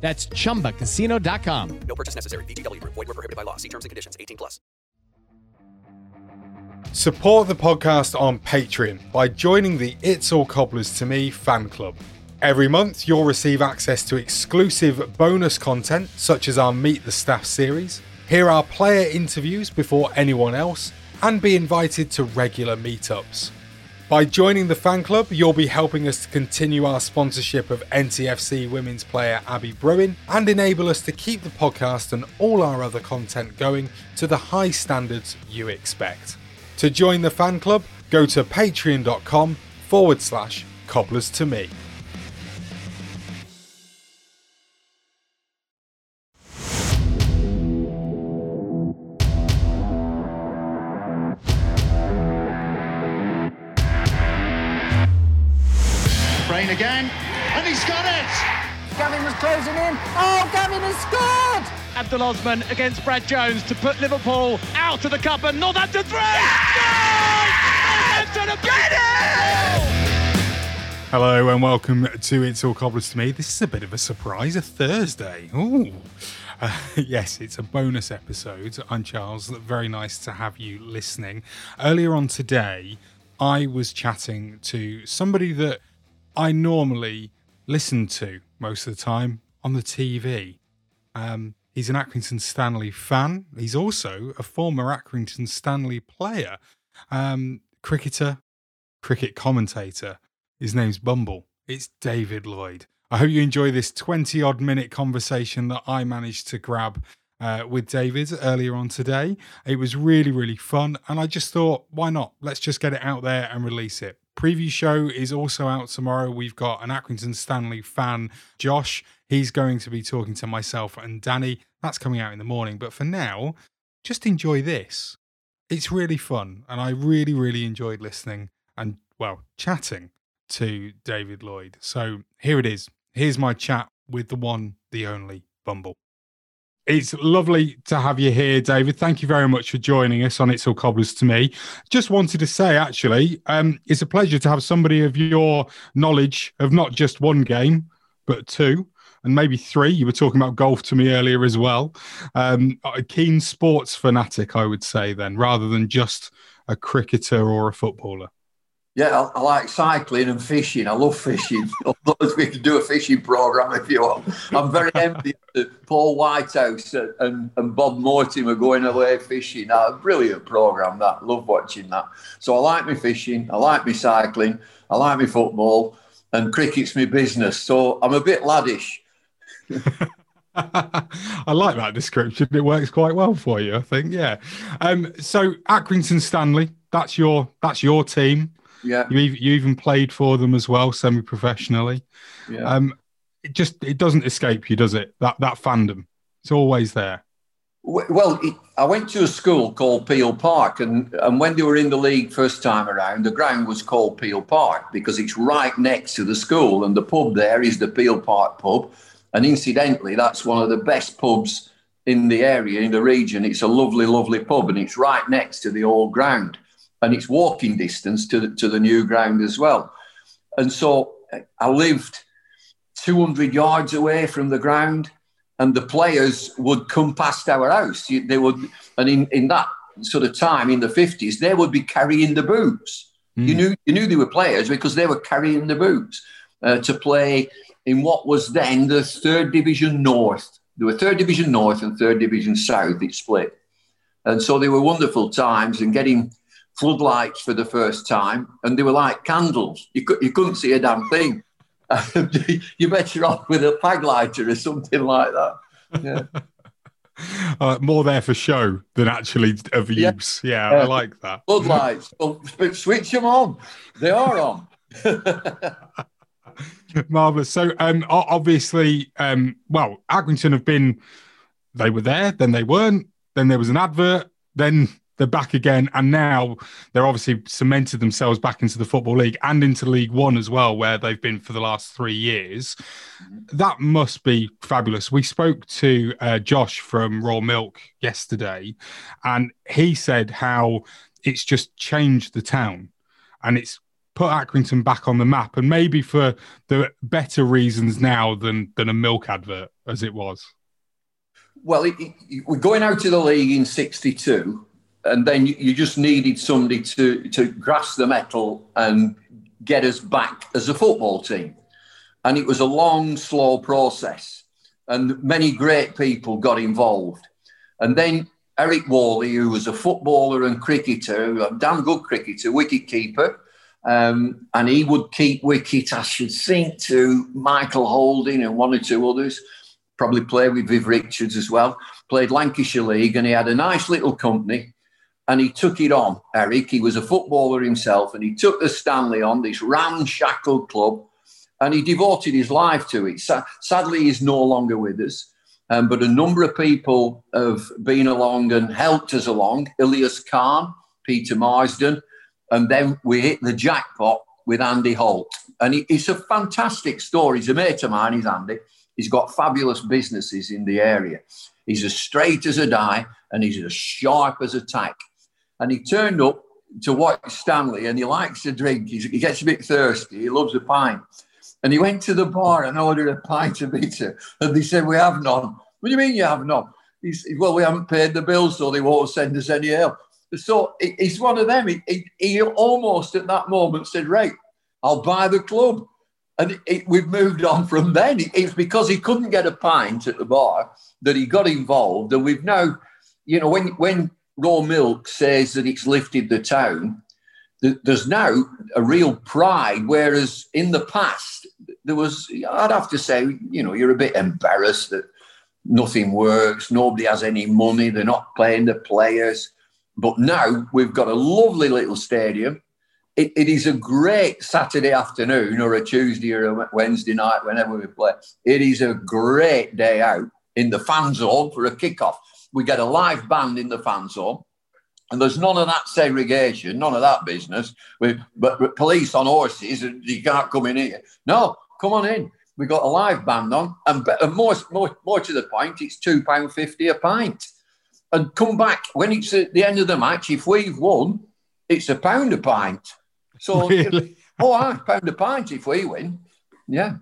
That's chumbacasino.com. No purchase necessary. VGW Group. Void were prohibited by law. See terms and conditions. 18 plus. Support the podcast on Patreon by joining the It's All Cobblers to Me fan club. Every month, you'll receive access to exclusive bonus content, such as our Meet the Staff series, hear our player interviews before anyone else, and be invited to regular meetups. By joining the fan club, you'll be helping us to continue our sponsorship of NTFC women's player Abby Bruin and enable us to keep the podcast and all our other content going to the high standards you expect. To join the fan club, go to patreon.com forward slash cobblers to me. Abdul Osman against Brad Jones to put Liverpool out of the cup and Northampton three. Get Hello and welcome to It's All Cobblers to Me. This is a bit of a surprise, a Thursday. Ooh. Uh, yes, it's a bonus episode. I'm Charles. Very nice to have you listening. Earlier on today, I was chatting to somebody that I normally listen to most of the time on the TV. Um, he's an Accrington Stanley fan. He's also a former Accrington Stanley player, um, cricketer, cricket commentator. His name's Bumble. It's David Lloyd. I hope you enjoy this 20 odd minute conversation that I managed to grab uh, with David earlier on today. It was really, really fun. And I just thought, why not? Let's just get it out there and release it. Preview show is also out tomorrow. We've got an Accrington Stanley fan, Josh. He's going to be talking to myself and Danny. That's coming out in the morning. But for now, just enjoy this. It's really fun. And I really, really enjoyed listening and, well, chatting to David Lloyd. So here it is. Here's my chat with the one, the only Bumble. It's lovely to have you here, David. Thank you very much for joining us on It's All Cobblers to Me. Just wanted to say, actually, um, it's a pleasure to have somebody of your knowledge of not just one game, but two and maybe three. You were talking about golf to me earlier as well. Um, a keen sports fanatic, I would say, then, rather than just a cricketer or a footballer. Yeah, I, I, like cycling and fishing. I love fishing. we can do a fishing program if you want. I'm very envious that Paul Whitehouse and, and Bob Mortimer are going away fishing. a brilliant program. That love watching that. So I like me fishing. I like me cycling. I like me football, and cricket's my business. So I'm a bit laddish. I like that description. It works quite well for you, I think. Yeah. Um, so Accrington Stanley, that's your that's your team. Yeah. You, you even played for them as well, semi professionally. Yeah. Um, it just it doesn't escape you, does it? That that fandom, it's always there. Well, I went to a school called Peel Park, and, and when they were in the league first time around, the ground was called Peel Park because it's right next to the school, and the pub there is the Peel Park pub. And incidentally, that's one of the best pubs in the area, in the region. It's a lovely, lovely pub, and it's right next to the old ground, and it's walking distance to the, to the new ground as well. And so I lived 200 yards away from the ground, and the players would come past our house. They would, and in, in that sort of time in the 50s, they would be carrying the boots. Mm. You knew you knew they were players because they were carrying the boots uh, to play in what was then the third division north. There were third division north and third division south. It split, and so they were wonderful times and getting floodlights for the first time, and they were like candles. You could you couldn't see a damn thing. You're better off with a fag lighter or something like that. Yeah. Uh, more there for show than actually of use. Yeah, yeah I like that. Floodlights. well, switch them on. They are on. Marvelous. So, um, obviously, um, well, Accrington have been. They were there, then they weren't. Then there was an advert. Then they're back again, and now they're obviously cemented themselves back into the football league and into League One as well, where they've been for the last three years. That must be fabulous. We spoke to uh, Josh from Raw Milk yesterday, and he said how it's just changed the town, and it's put Accrington back on the map, and maybe for the better reasons now than than a milk advert as it was. Well, it, it, we're going out of the league in '62 and then you, just needed somebody to to grasp the metal and get us back as a football team. And it was a long, slow process, and many great people got involved. And then Eric Whalley, who was a footballer and cricketer, a damn good cricketer, wicket keeper, um, and he would keep wicket, I should think, to Michael Holding and one or two others. Probably played with Viv Richards as well. Played Lancashire League, and he had a nice little company and he took it on, Eric. He was a footballer himself, and he took the Stanley on, this ramshackle club, and he devoted his life to it. sadly, he's no longer with us, um, but a number of people have been along and helped us along. Ilyas Khan, Peter Marsden, and then we hit the jackpot with Andy Holt. And it's a fantastic story. He's a mate of mine, he's Andy. He's got fabulous businesses in the area. He's as straight as a die and he's as sharp as a tack and he turned up to watch Stanley and he likes to drink. He's, he gets a bit thirsty. He loves a pint. And he went to the bar and ordered a pint of bitter. And they said, We have none. What do you mean you have none? He said, Well, we haven't paid the bill, so they won't send us any help. So he's one of them. He, he, he, almost at that moment said, Right, I'll buy the club. And it, we've moved on from then. It's because he couldn't get a pint at the bar that he got involved. And we've now, you know, when, when raw milk says that it's lifted the town, there's now a real pride. Whereas in the past, there was, I'd have to say, you know, you're a bit embarrassed that nothing works, nobody has any money, they're not playing the players. But now we've got a lovely little stadium. It, it is a great Saturday afternoon or a Tuesday or a Wednesday night, whenever we play. It is a great day out in the fan zone for a kickoff we get a live band in the fan zone. And there's none of that segregation, none of that business. We, but, but police on horses, you can't come in here. No, come on in. We got a live band on, and, and more, more, more to the point, it's two pound fifty a pint. And come back when it's at the end of the match. If we've won, it's a pound a pint. So, really? oh, a pound a pint if we win. Yeah.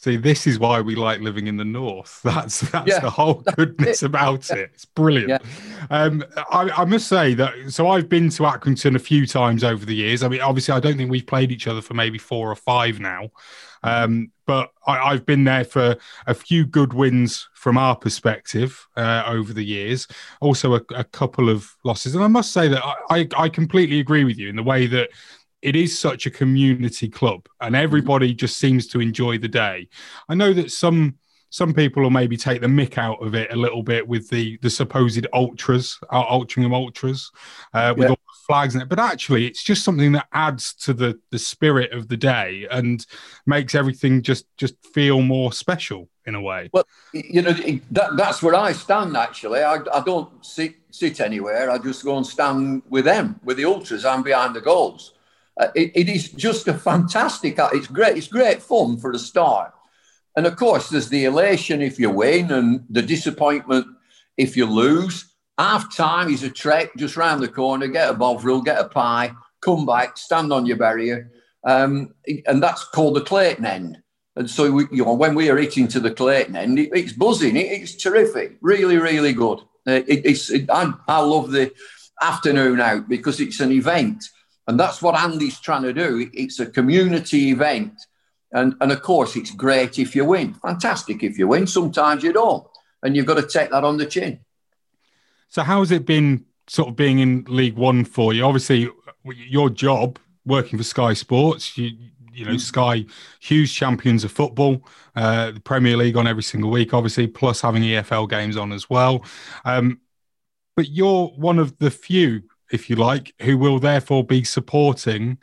See, this is why we like living in the north. That's that's yeah, the whole goodness about it. It's brilliant. Yeah. Um, I, I, must say that. So I've been to Accrington a few times over the years. I mean, obviously, I don't think we've played each other for maybe four or five now, um, but I, have been there for a few good wins from our perspective uh, over the years. Also, a, a, couple of losses, and I must say that I, I completely agree with you in the way that it is such a community club and everybody just seems to enjoy the day. I know that some some people will maybe take the mick out of it a little bit with the the supposed ultras, uh, Altrincham ultras, uh, with yeah. all the flags in it. But actually, it's just something that adds to the the spirit of the day and makes everything just just feel more special in a way. Well, you know, that, that's where I stand. Actually, I, I don't sit sit anywhere. I just go and stand with them, with the ultras. I'm behind the goals. Uh, it, it is just a fantastic. Uh, it's great. It's great fun for the start, and of course, there's the elation if you win, and the disappointment if you lose, half time is a trek just round the corner, get a bovril, get a pie, come back, stand on your barrier. Um, and that's called the Clayton end. And so, we, you know, when we are eating to the Clayton end, it, it's buzzing. It, it's terrific. Really, really good. Uh, it, it's, I, I love the afternoon out because it's an event. And that's what Andy's trying to do. It's a community event. And, and of course, it's great if you win. Fantastic if you win. Sometimes you don't. And you've got to take that on the chin. So, how has it been sort of being in League One for you? Obviously, your job working for Sky Sports, you, you know, mm. Sky, huge champions of football, uh, the Premier League on every single week, obviously, plus having EFL games on as well. Um, but you're one of the few, if you like, who will therefore be supporting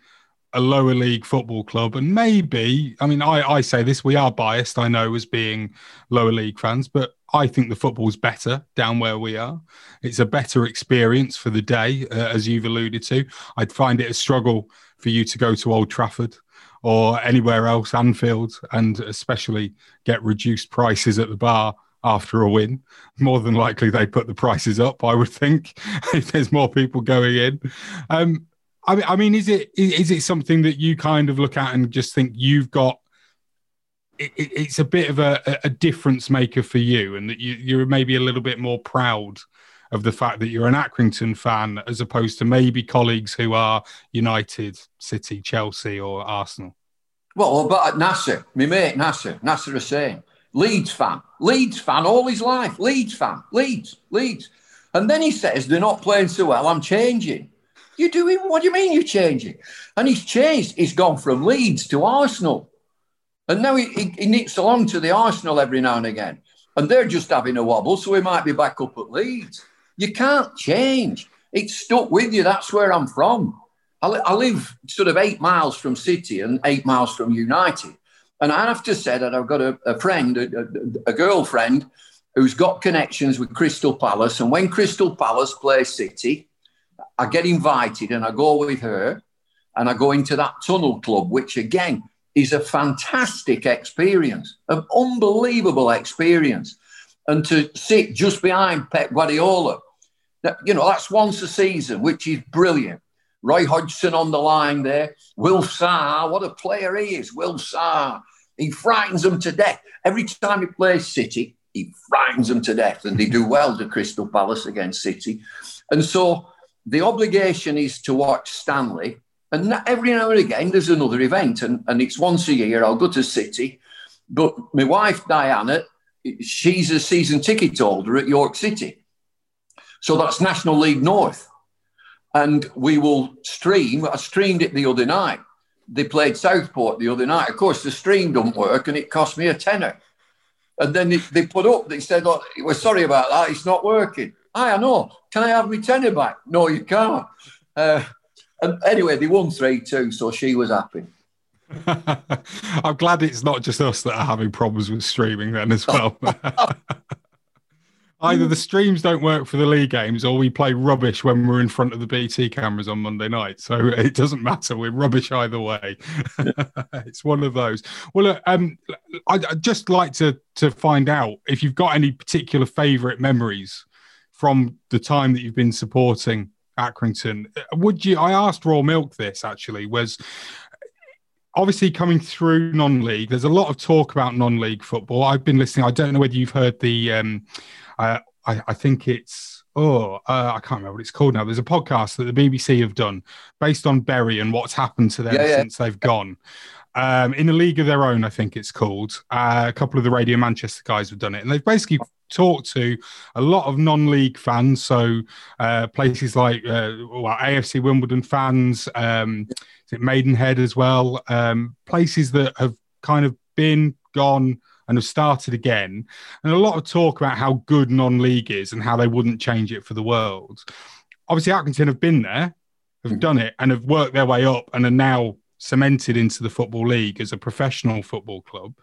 a lower league football club. And maybe, I mean, I, I say this, we are biased, I know, as being lower league fans, but I think the football's better down where we are. It's a better experience for the day, uh, as you've alluded to. I'd find it a struggle for you to go to Old Trafford or anywhere else, Anfield, and especially get reduced prices at the bar after a win. More than likely, they put the prices up. I would think if there's more people going in. Um, I mean, I mean, is it is it something that you kind of look at and just think you've got? It, it's a bit of a, a difference maker for you, and that you, you're maybe a little bit more proud of the fact that you're an Accrington fan as opposed to maybe colleagues who are United, City, Chelsea, or Arsenal? Well, but Nasser, my mate Nasser, Nasser Hussain, Leeds fan, Leeds fan all his life, Leeds fan, Leeds, Leeds. And then he says, they're not playing so well, I'm changing. You're doing, what do you mean you're changing? And he's changed, he's gone from Leeds to Arsenal. And now he, he, he nips along to the Arsenal every now and again. And they're just having a wobble, so he might be back up at Leeds. You can't change. It's stuck with you. That's where I'm from. I, I live sort of eight miles from City and eight miles from United. And I have to say that I've got a, a friend, a, a, girlfriend, who's got connections with Crystal Palace. And when Crystal Palace plays City, I get invited and I go with her and I go into that tunnel club, which again is a fantastic experience, an unbelievable experience. And to sit just behind Pep Guardiola you know, that's once a season, which is brilliant. Roy Hodgson on the line there. Wilf Zaha, what a player he is. Wilf Zaha. He frightens them to death. Every time he plays City, he frightens them to death. And they do well to Crystal Palace against City. And so the obligation is to watch Stanley. And every now and again, there's another event. And, and it's once a year. I'll go to City. But my wife, Diana, she's a season ticket holder at York City. So that's National League North. And we will stream. I streamed it the other night. They played Southport the other night. Of course, the stream don't work and it cost me a tenner. And then they, they put up, they said, oh, we're sorry about that. It's not working. I, I know. Can I have my tenner back? No, you can't. Uh, and anyway, they won 3 2, so she was happy. I'm glad it's not just us that are having problems with streaming then as well. Either the streams don't work for the league games, or we play rubbish when we're in front of the BT cameras on Monday night. So it doesn't matter. We're rubbish either way. it's one of those. Well, um, I'd, just like to to find out if you've got any particular favourite memories from the time that you've been supporting Accrington. Would you? I asked Raw Milk this actually was obviously coming through non-league there's a lot of talk about non-league football i've been listening i don't know whether you've heard the um, I, I think it's oh uh, I can't remember what it's called now. There's a podcast that the BBC have done based on Bury and what's happened to them yeah, yeah. since they've gone. Um, in a league of their own, I think it's called. Uh, a couple of the Radio Manchester guys have done it, and they've basically talked to a lot of non-league fans. So uh, places like uh, well, AFC Wimbledon fans, um, is it Maidenhead as well? Um, places that have kind of been gone and have started again. And a lot of talk about how good non league is and how they wouldn't change it for the world. Obviously, Accrington have been there, have hmm. done it, and have worked their way up and are now cemented into the Football League as a professional football club.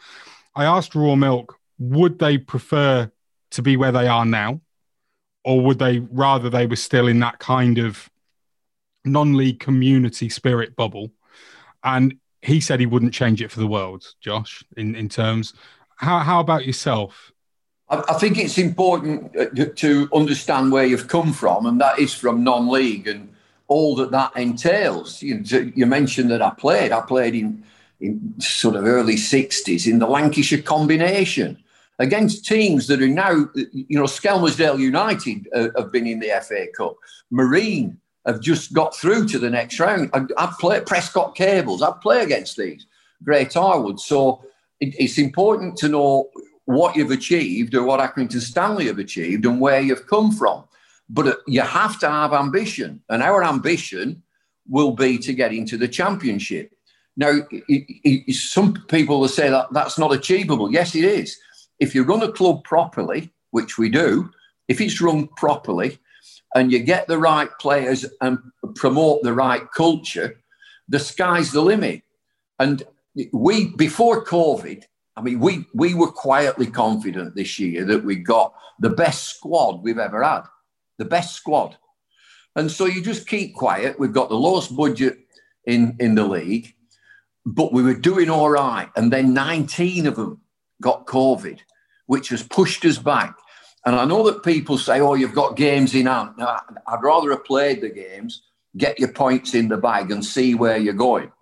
I asked Raw Milk, would they prefer to be where they are now? Or would they rather they were still in that kind of non league community spirit bubble? And he said he wouldn't change it for the world, Josh, in, in terms how how about yourself? I, I think it's important uh, to understand where you've come from, and that is from non-league and all that that entails. You, you mentioned that I played. I played in in sort of early '60s in the Lancashire combination against teams that are now, you know, Skelmersdale United uh, have been in the FA Cup. Marine have just got through to the next round. I, I've played Prescot Cables. I've played against these Great Harwood. So it's important to know what you've achieved or what Accrington Stanley have achieved and where you've come from. But uh, you have to have ambition, and our ambition will be to get into the championship. Now, it, it, some people will say that that's not achievable. Yes, it is. If you run a club properly, which we do, if it's run properly, and you get the right players and promote the right culture, the sky's the limit. And we, before COVID, I mean, we, we were quietly confident this year that we got the best squad we've ever had, the best squad. And so you just keep quiet. We've got the lowest budget in, in the league, but we were doing all right. And then 19 of them got COVID, which has pushed us back. And I know that people say, oh, you've got games in hand. Now, I'd rather have played the games, get your points in the bag, and see where you're going.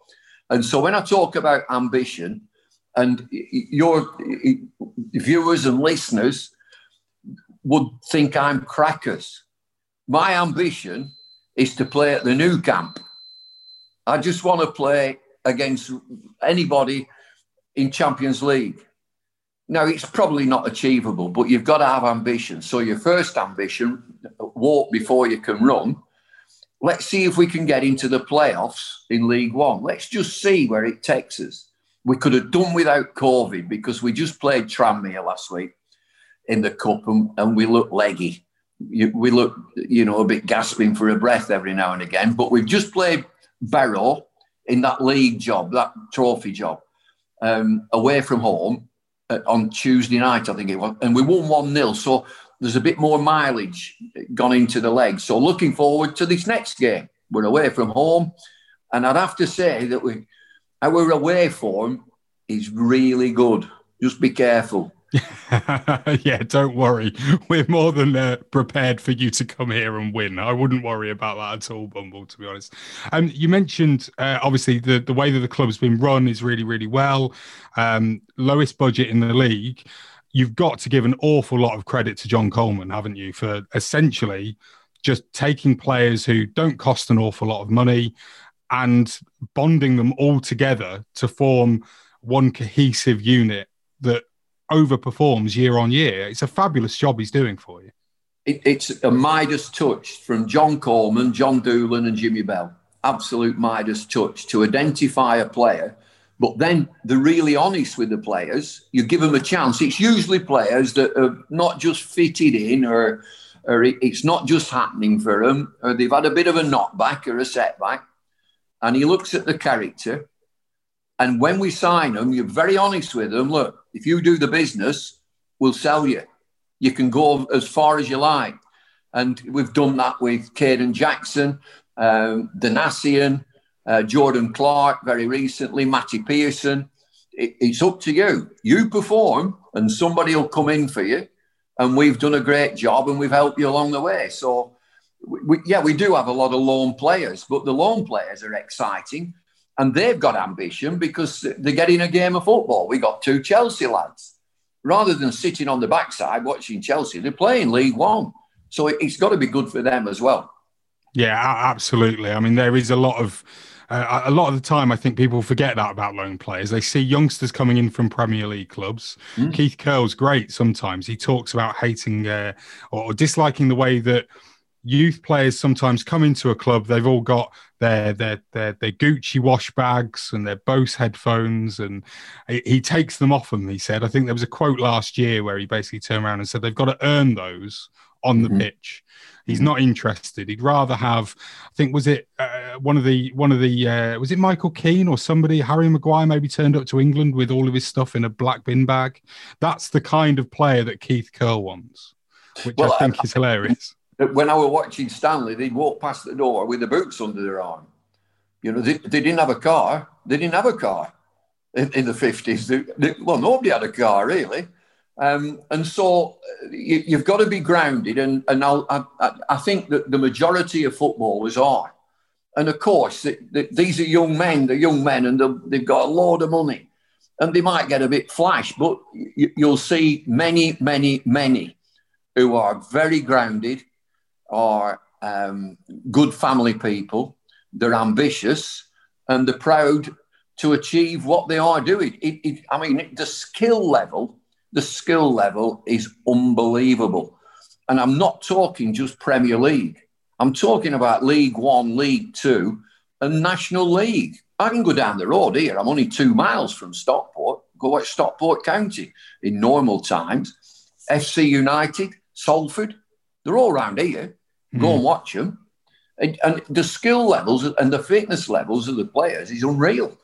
And so when I talk about ambition, and your viewers and listeners would think I'm crackers. My ambition is to play at the Nou Camp. I just want to play against anybody in Champions League. Now, it's probably not achievable, but you've got to have ambition. So, your first ambition, walk before you can run. Let's see if we can get into the playoffs in League One. Let's just see where it takes us. We could have done without COVID because we just played Tranmere last week in the cup and, and we look leggy. We look, you know, a bit gasping for a breath every now and again. But we've just played Barrow in that league job, that trophy job, um, away from home uh, on Tuesday night, I think it was, and we won 1 0. So there's a bit more mileage gone into the legs. So looking forward to this next game. We're away from home. And I'd have to say that we, our away form is really good. Just be careful. yeah, don't worry. We're more than uh, prepared for you to come here and win. I wouldn't worry about that at all, Bumble. To be honest, um, you mentioned uh, obviously the the way that the club's been run is really really well. Um, lowest budget in the league. You've got to give an awful lot of credit to John Coleman, haven't you, for essentially just taking players who don't cost an awful lot of money and bonding them all together to form one cohesive unit that overperforms year on year. It's a fabulous job he's doing for you. It, it's a Midas touch from John Coleman, John Doolan, and Jimmy Bell. Absolute Midas touch to identify a player. But then they're really honest with the players. You give them a chance. It's usually players that are not just fitted in or, or it's not just happening for them, or they've had a bit of a knockback or a setback. And he looks at the character and when we sign them, you're very honest with them. Look, if you do the business, we'll sell you. You can go as far as you like. And we've done that with Kayden Jackson, um, Donacien, uh, Jordan Clark very recently, Matty Pearson. It, it's up to you. You perform, and somebody will come in for you. And we've done a great job, and we've helped you along the way. So, we, yeah, we do have a lot of loan players, but the loan players are exciting and they've got ambition because they're getting a game of football. We got two Chelsea lads. Rather than sitting on the backside watching Chelsea, they're playing League One. So it's got to be good for them as well. Yeah, absolutely. I mean, there is a lot of uh, a lot of the time, I think people forget that about loan players. They see youngsters coming in from Premier League clubs. Mm. Keith Curle's great sometimes. He talks about hating uh, or disliking the way that youth players sometimes come into a club. They've all got their their their, their Gucci wash bags and their Bose headphones, and he takes them off them. He said, I think there was a quote last year where he basically turned around and said they've got to earn those on the mm-hmm. pitch. He's not interested. He'd rather have, I think, was it uh, one of the one of the uh, was it Michael Keane or somebody? Harry Maguire maybe turned up to England with all of his stuff in a black bin bag. That's the kind of player that Keith Curle wants, which well, I think I, is hilarious when I were watching Stanley, they'd walk past the door with the boots under their arm. You know, they, they didn't have a car. They didn't have a car in, in the 50s. They, they, well, nobody had a car, really. Um, and so uh, you, have got to be grounded. And, and I, I, think that the majority of footballers are. And of course, the, the, these are young men, they're young men, and they've got a load of money. And they might get a bit flash, but you, you'll see many, many, many who are very grounded, are um, good family people, they're ambitious, and they're proud to achieve what they are doing. It, it, I mean, the skill level, the skill level is unbelievable. And I'm not talking just Premier League. I'm talking about League One, League Two, and National League. I can go down the road here. I'm only two miles from Stockport. Go watch Stockport County in normal times. FC United, Salford, they're all around here. Go mm. and watch them. And, and the skill levels and the fitness levels of the players is unreal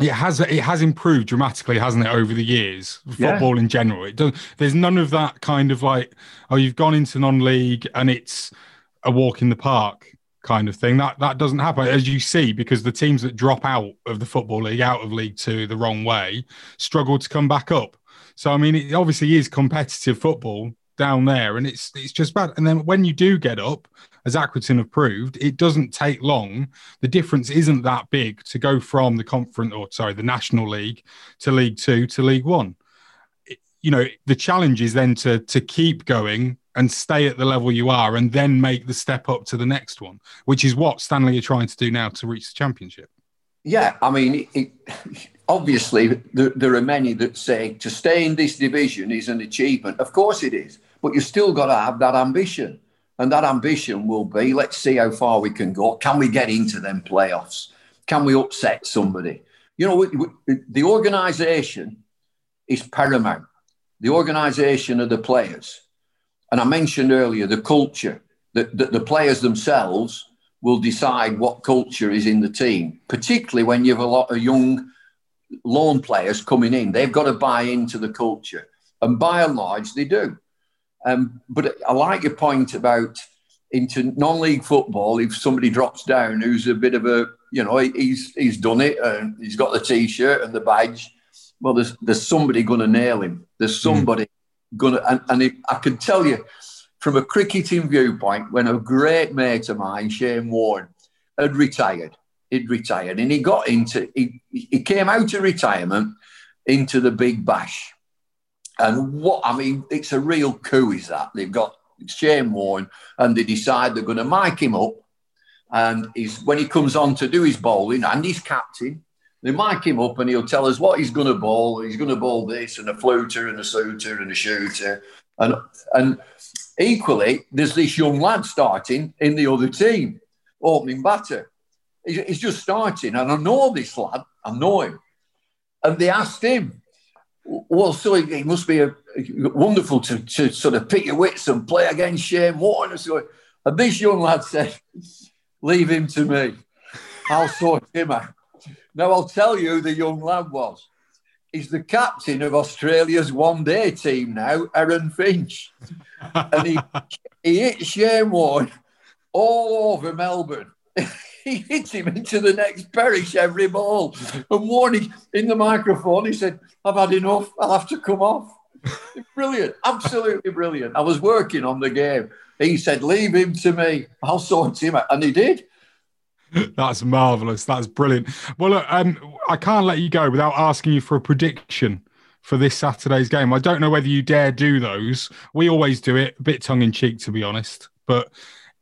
it has it has improved dramatically, hasn't it, over the years? Football yeah. in general, it does. There's none of that kind of like, oh, you've gone into non-league and it's a walk in the park kind of thing. That that doesn't happen, as you see, because the teams that drop out of the football league, out of League Two, the wrong way, struggle to come back up. So I mean, it obviously is competitive football down there, and it's it's just bad. And then when you do get up, as Accrington have proved, it doesn't take long. The difference isn't that big to go from the conference, or sorry, the National League to League Two to League One. It, you know, the challenge is then to to keep going and stay at the level you are, and then make the step up to the next one, which is what Stanley are trying to do now to reach the championship. Yeah, I mean, it, obviously there, there, are many that say to stay in this division is an achievement. Of course it is, but you've still got to have that ambition. And that ambition will be let's see how far we can go. Can we get into them playoffs? Can we upset somebody? You know, we, we, the organisation is paramount. The organisation of the players. And I mentioned earlier the culture, that the, the players themselves will decide what culture is in the team, particularly when you have a lot of young loan players coming in. They've got to buy into the culture. And by and large, they do. Um, but I like your point about into non-league football. If somebody drops down, who's a bit of a, you know, he's he's done it and he's got the t-shirt and the badge. Well, there's there's somebody going to nail him. There's hmm. somebody mm. going to, and, and it, I can tell you from a cricketing viewpoint, when a great mate of mine, Shane Warne, had retired, he'd retired, and he got into, he, he came out of retirement into the Big Bash. And what I mean, it's a real coup, is that they've got Shane Warne, and they decide they're going to mic him up. And he's when he comes on to do his bowling, and he's captain, they mic him up, and he'll tell us what he's going to bowl. He's going to bowl this, and a fluter, and a suitor, and a shooter, and and equally, there's this young lad starting in the other team, opening batter. He's just starting, and I know this lad. I know him, and they asked him well, so it must be a, wonderful to, to sort of pick your wits and play against Shane Warne. So, and this young lad said, Leave him to me. I'll sort him out. Now, I'll tell you who the young lad was. He's the captain of Australia's one day team now, Aaron Finch. And he, he hit Shane Warne all over Melbourne. he hit him into the next parish every ball. And Warnie in the microphone, he said, I've had enough. I'll have to come off. brilliant. Absolutely brilliant. I was working on the game. He said, Leave him to me. I'll sort him out. And he did. That's marvelous. That's brilliant. Well, look, um, I can't let you go without asking you for a prediction for this Saturday's game. I don't know whether you dare do those. We always do it, a bit tongue in cheek, to be honest. But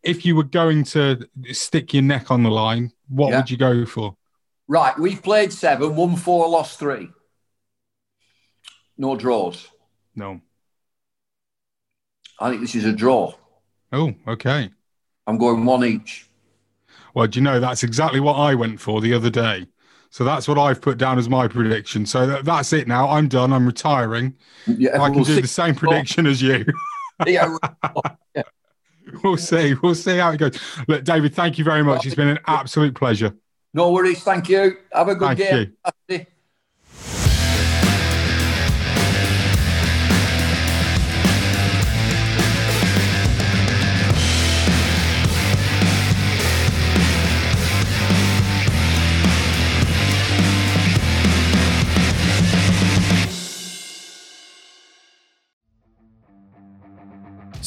if you were going to stick your neck on the line, what yeah. would you go for? Right, we've played seven, won four, lost three. No draws. No. I think this is a draw. Oh, okay. I'm going one each. Well, do you know that's exactly what I went for the other day. So that's what I've put down as my prediction. So that, that's it now. I'm done. I'm retiring. Yeah, I can do the same prediction as you. yeah, yeah. we'll see. We'll see how it goes. Look, David, thank you very much. It's been an absolute pleasure. No worries. Thank you. Have a good thank game. You.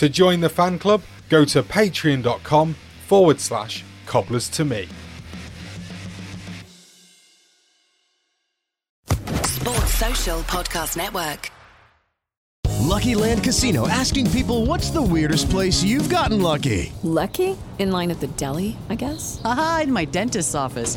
To join the fan club, go to patreon.com forward slash cobblers to me. Sports Social Podcast Network. Lucky Land Casino asking people what's the weirdest place you've gotten lucky? Lucky? In line at the deli, I guess? Aha, in my dentist's office.